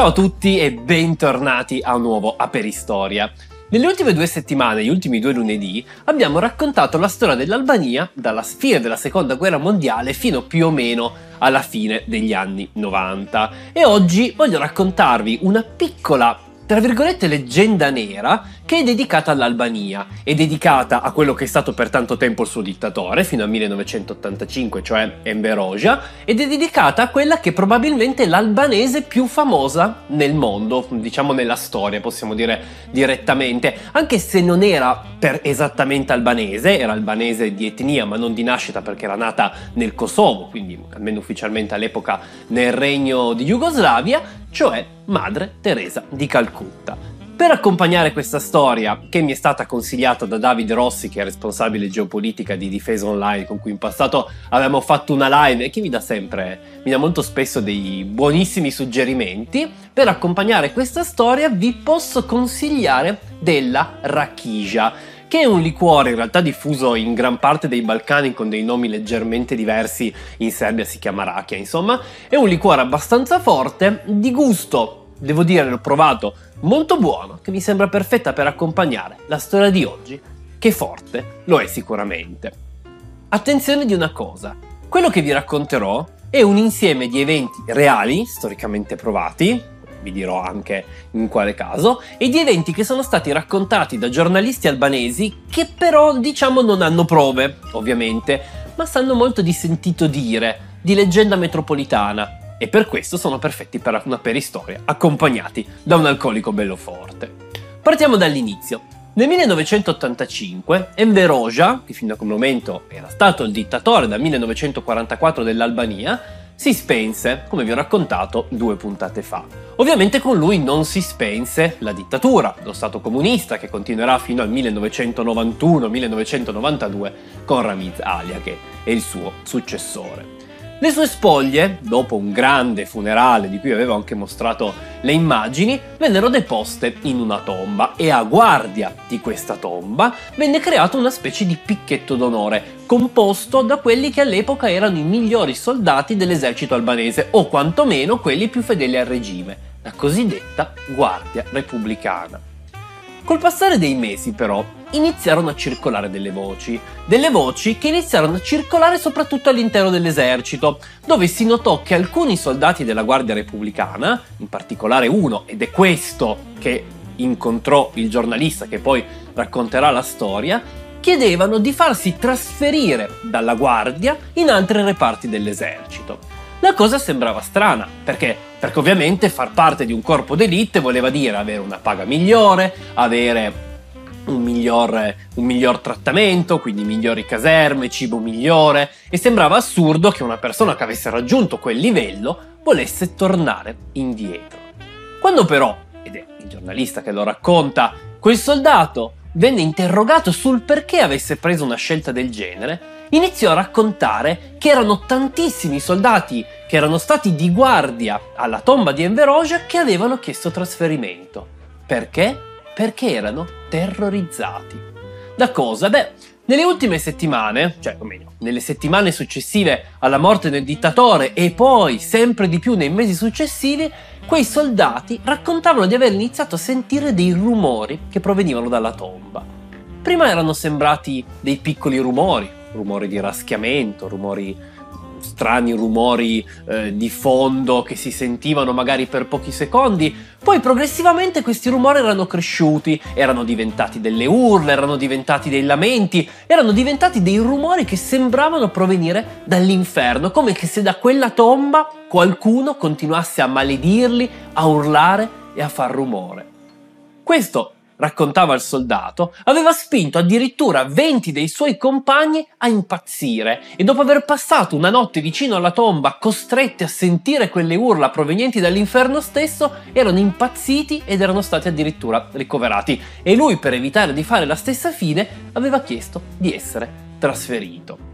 Ciao a tutti e bentornati a un nuovo Aperistoria. Nelle ultime due settimane, gli ultimi due lunedì, abbiamo raccontato la storia dell'Albania dalla fine della seconda guerra mondiale fino più o meno alla fine degli anni 90. E oggi voglio raccontarvi una piccola tra virgolette leggenda nera che è dedicata all'Albania, è dedicata a quello che è stato per tanto tempo il suo dittatore, fino al 1985, cioè Enver Hoxha, ed è dedicata a quella che probabilmente è l'albanese più famosa nel mondo, diciamo nella storia, possiamo dire direttamente, anche se non era per esattamente albanese, era albanese di etnia ma non di nascita perché era nata nel Kosovo, quindi almeno ufficialmente all'epoca nel regno di Jugoslavia, cioè Madre Teresa di Calcutta. Per accompagnare questa storia, che mi è stata consigliata da Davide Rossi, che è responsabile geopolitica di Difesa Online, con cui in passato avevamo fatto una live e che mi dà sempre, mi dà molto spesso dei buonissimi suggerimenti, per accompagnare questa storia vi posso consigliare della Rakija che è un liquore in realtà diffuso in gran parte dei Balcani con dei nomi leggermente diversi, in Serbia si chiama rakia, insomma, è un liquore abbastanza forte, di gusto, devo dire, l'ho provato, molto buono, che mi sembra perfetta per accompagnare la storia di oggi, che forte lo è sicuramente. Attenzione di una cosa, quello che vi racconterò è un insieme di eventi reali, storicamente provati, vi dirò anche in quale caso, e di eventi che sono stati raccontati da giornalisti albanesi che però diciamo non hanno prove, ovviamente, ma sanno molto di sentito dire, di leggenda metropolitana, e per questo sono perfetti per una peristoria, accompagnati da un alcolico bello forte. Partiamo dall'inizio. Nel 1985 Enver Hoxha, che fino a quel momento era stato il dittatore dal 1944 dell'Albania, si spense, come vi ho raccontato due puntate fa. Ovviamente con lui non si spense la dittatura, lo Stato comunista che continuerà fino al 1991-1992 con Ramiz Alia, che è il suo successore. Le sue spoglie, dopo un grande funerale di cui avevo anche mostrato le immagini, vennero deposte in una tomba e a guardia di questa tomba venne creato una specie di picchetto d'onore, composto da quelli che all'epoca erano i migliori soldati dell'esercito albanese o quantomeno quelli più fedeli al regime, la cosiddetta Guardia Repubblicana. Col passare dei mesi però iniziarono a circolare delle voci, delle voci che iniziarono a circolare soprattutto all'interno dell'esercito, dove si notò che alcuni soldati della Guardia Repubblicana, in particolare uno, ed è questo che incontrò il giornalista che poi racconterà la storia, chiedevano di farsi trasferire dalla Guardia in altri reparti dell'esercito. La cosa sembrava strana, perché? Perché ovviamente far parte di un corpo d'elite voleva dire avere una paga migliore, avere un miglior, un miglior, trattamento, quindi migliori caserme, cibo migliore, e sembrava assurdo che una persona che avesse raggiunto quel livello volesse tornare indietro. Quando però, ed è il giornalista che lo racconta, quel soldato venne interrogato sul perché avesse preso una scelta del genere, iniziò a raccontare che erano tantissimi soldati che erano stati di guardia alla tomba di Enver Hoxha che avevano chiesto trasferimento. Perché? Perché erano terrorizzati. Da cosa? Beh, nelle ultime settimane, cioè o meglio, nelle settimane successive alla morte del dittatore e poi sempre di più nei mesi successivi, quei soldati raccontavano di aver iniziato a sentire dei rumori che provenivano dalla tomba. Prima erano sembrati dei piccoli rumori, rumori di raschiamento, rumori strani rumori eh, di fondo che si sentivano magari per pochi secondi, poi progressivamente questi rumori erano cresciuti, erano diventati delle urla, erano diventati dei lamenti, erano diventati dei rumori che sembravano provenire dall'inferno, come se da quella tomba qualcuno continuasse a maledirli, a urlare e a far rumore. Questo raccontava il soldato, aveva spinto addirittura 20 dei suoi compagni a impazzire e dopo aver passato una notte vicino alla tomba, costretti a sentire quelle urla provenienti dall'inferno stesso, erano impazziti ed erano stati addirittura ricoverati. E lui, per evitare di fare la stessa fine, aveva chiesto di essere trasferito.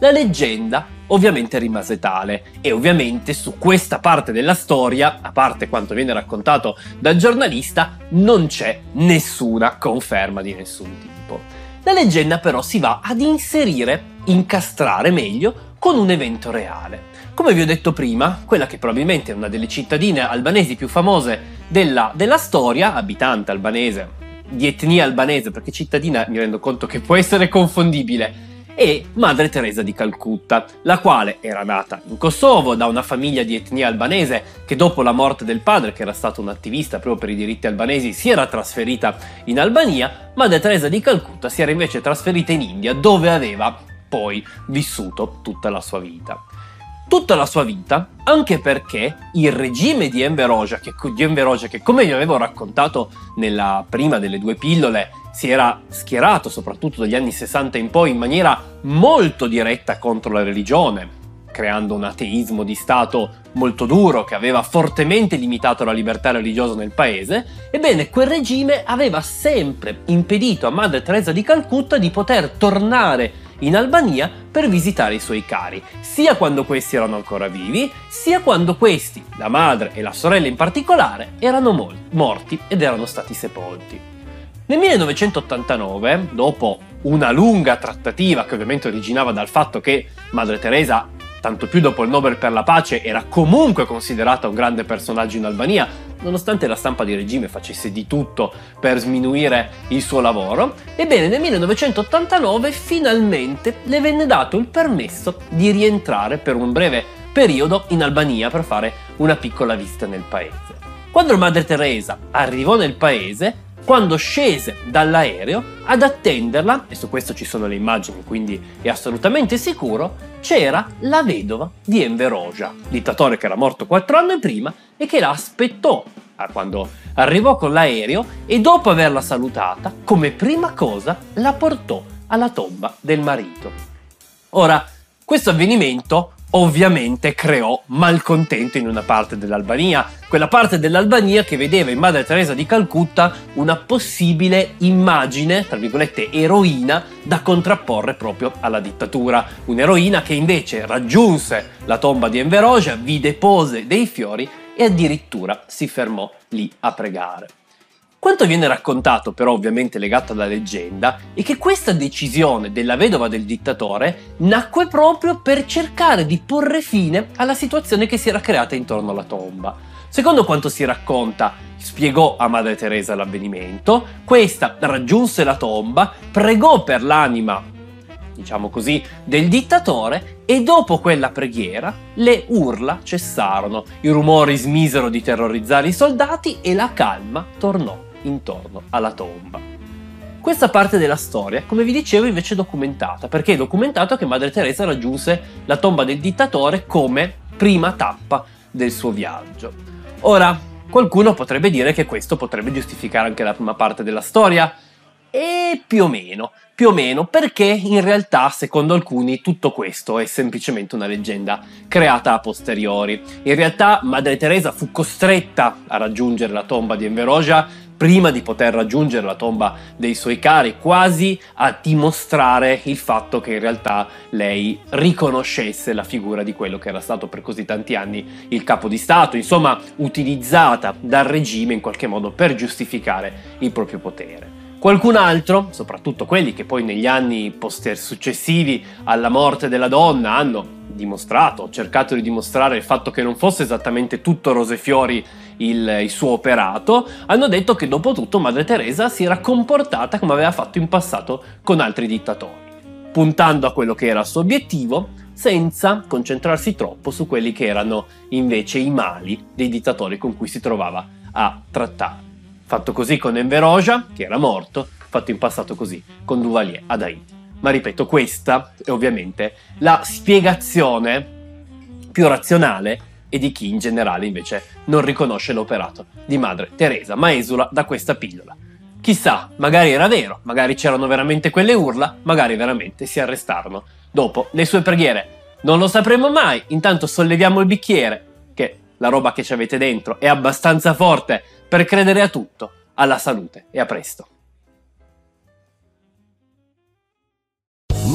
La leggenda ovviamente rimase tale e ovviamente su questa parte della storia, a parte quanto viene raccontato dal giornalista, non c'è nessuna conferma di nessun tipo. La leggenda però si va ad inserire, incastrare meglio, con un evento reale. Come vi ho detto prima, quella che probabilmente è una delle cittadine albanesi più famose della, della storia, abitante albanese, di etnia albanese, perché cittadina mi rendo conto che può essere confondibile, e Madre Teresa di Calcutta, la quale era nata in Kosovo da una famiglia di etnia albanese che dopo la morte del padre, che era stato un attivista proprio per i diritti albanesi, si era trasferita in Albania, Madre Teresa di Calcutta si era invece trasferita in India dove aveva poi vissuto tutta la sua vita. Tutta la sua vita, anche perché il regime di Enver Hoxha, che, che come vi avevo raccontato nella prima delle due pillole, si era schierato soprattutto dagli anni 60 in poi in maniera molto diretta contro la religione, creando un ateismo di Stato molto duro che aveva fortemente limitato la libertà religiosa nel paese, ebbene quel regime aveva sempre impedito a Madre Teresa di Calcutta di poter tornare in Albania per visitare i suoi cari, sia quando questi erano ancora vivi, sia quando questi, la madre e la sorella in particolare, erano morti ed erano stati sepolti. Nel 1989, dopo una lunga trattativa che ovviamente originava dal fatto che Madre Teresa tanto più dopo il Nobel per la pace, era comunque considerata un grande personaggio in Albania, nonostante la stampa di regime facesse di tutto per sminuire il suo lavoro. Ebbene, nel 1989 finalmente le venne dato il permesso di rientrare per un breve periodo in Albania per fare una piccola visita nel paese. Quando Madre Teresa arrivò nel paese, quando scese dall'aereo ad attenderla, e su questo ci sono le immagini, quindi è assolutamente sicuro, c'era la vedova di Enver Hoxha, dittatore che era morto quattro anni prima e che la aspettò quando arrivò con l'aereo e dopo averla salutata, come prima cosa la portò alla tomba del marito. Ora, questo avvenimento ovviamente creò malcontento in una parte dell'Albania, quella parte dell'Albania che vedeva in Madre Teresa di Calcutta una possibile immagine, tra virgolette, eroina da contrapporre proprio alla dittatura. Un'eroina che invece raggiunse la tomba di Enver Hoxha, vi depose dei fiori e addirittura si fermò lì a pregare. Quanto viene raccontato, però ovviamente legato alla leggenda, è che questa decisione della vedova del dittatore nacque proprio per cercare di porre fine alla situazione che si era creata intorno alla tomba. Secondo quanto si racconta, spiegò a Madre Teresa l'avvenimento, questa raggiunse la tomba, pregò per l'anima, diciamo così, del dittatore e dopo quella preghiera le urla cessarono, i rumori smisero di terrorizzare i soldati e la calma tornò intorno alla tomba. Questa parte della storia, come vi dicevo, invece è documentata, perché è documentato che Madre Teresa raggiunse la tomba del dittatore come prima tappa del suo viaggio. Ora, qualcuno potrebbe dire che questo potrebbe giustificare anche la prima parte della storia, e più o meno, più o meno, perché in realtà, secondo alcuni, tutto questo è semplicemente una leggenda creata a posteriori. In realtà, Madre Teresa fu costretta a raggiungere la tomba di Enver Hoxha prima di poter raggiungere la tomba dei suoi cari, quasi a dimostrare il fatto che in realtà lei riconoscesse la figura di quello che era stato per così tanti anni il capo di Stato, insomma utilizzata dal regime in qualche modo per giustificare il proprio potere. Qualcun altro, soprattutto quelli che poi negli anni successivi alla morte della donna hanno dimostrato, cercato di dimostrare il fatto che non fosse esattamente tutto rose e fiori il, il, suo operato, hanno detto che dopo tutto Madre Teresa si era comportata come aveva fatto in passato con altri dittatori, puntando a quello che era il suo obiettivo, senza concentrarsi troppo su quelli che erano invece i mali dei dittatori con cui si trovava a trattare. Fatto così con Enver Hoxha, che era morto, fatto in passato così con Duvalier ad Haiti. Ma ripeto, questa è ovviamente la spiegazione più razionale e di chi in generale invece non riconosce l'operato di Madre Teresa, ma esula da questa pillola. Chissà, magari era vero, magari c'erano veramente quelle urla, magari veramente si arrestarono dopo le sue preghiere. Non lo sapremo mai, intanto solleviamo il bicchiere, che la roba che ci avete dentro è abbastanza forte per credere a tutto, alla salute e a presto.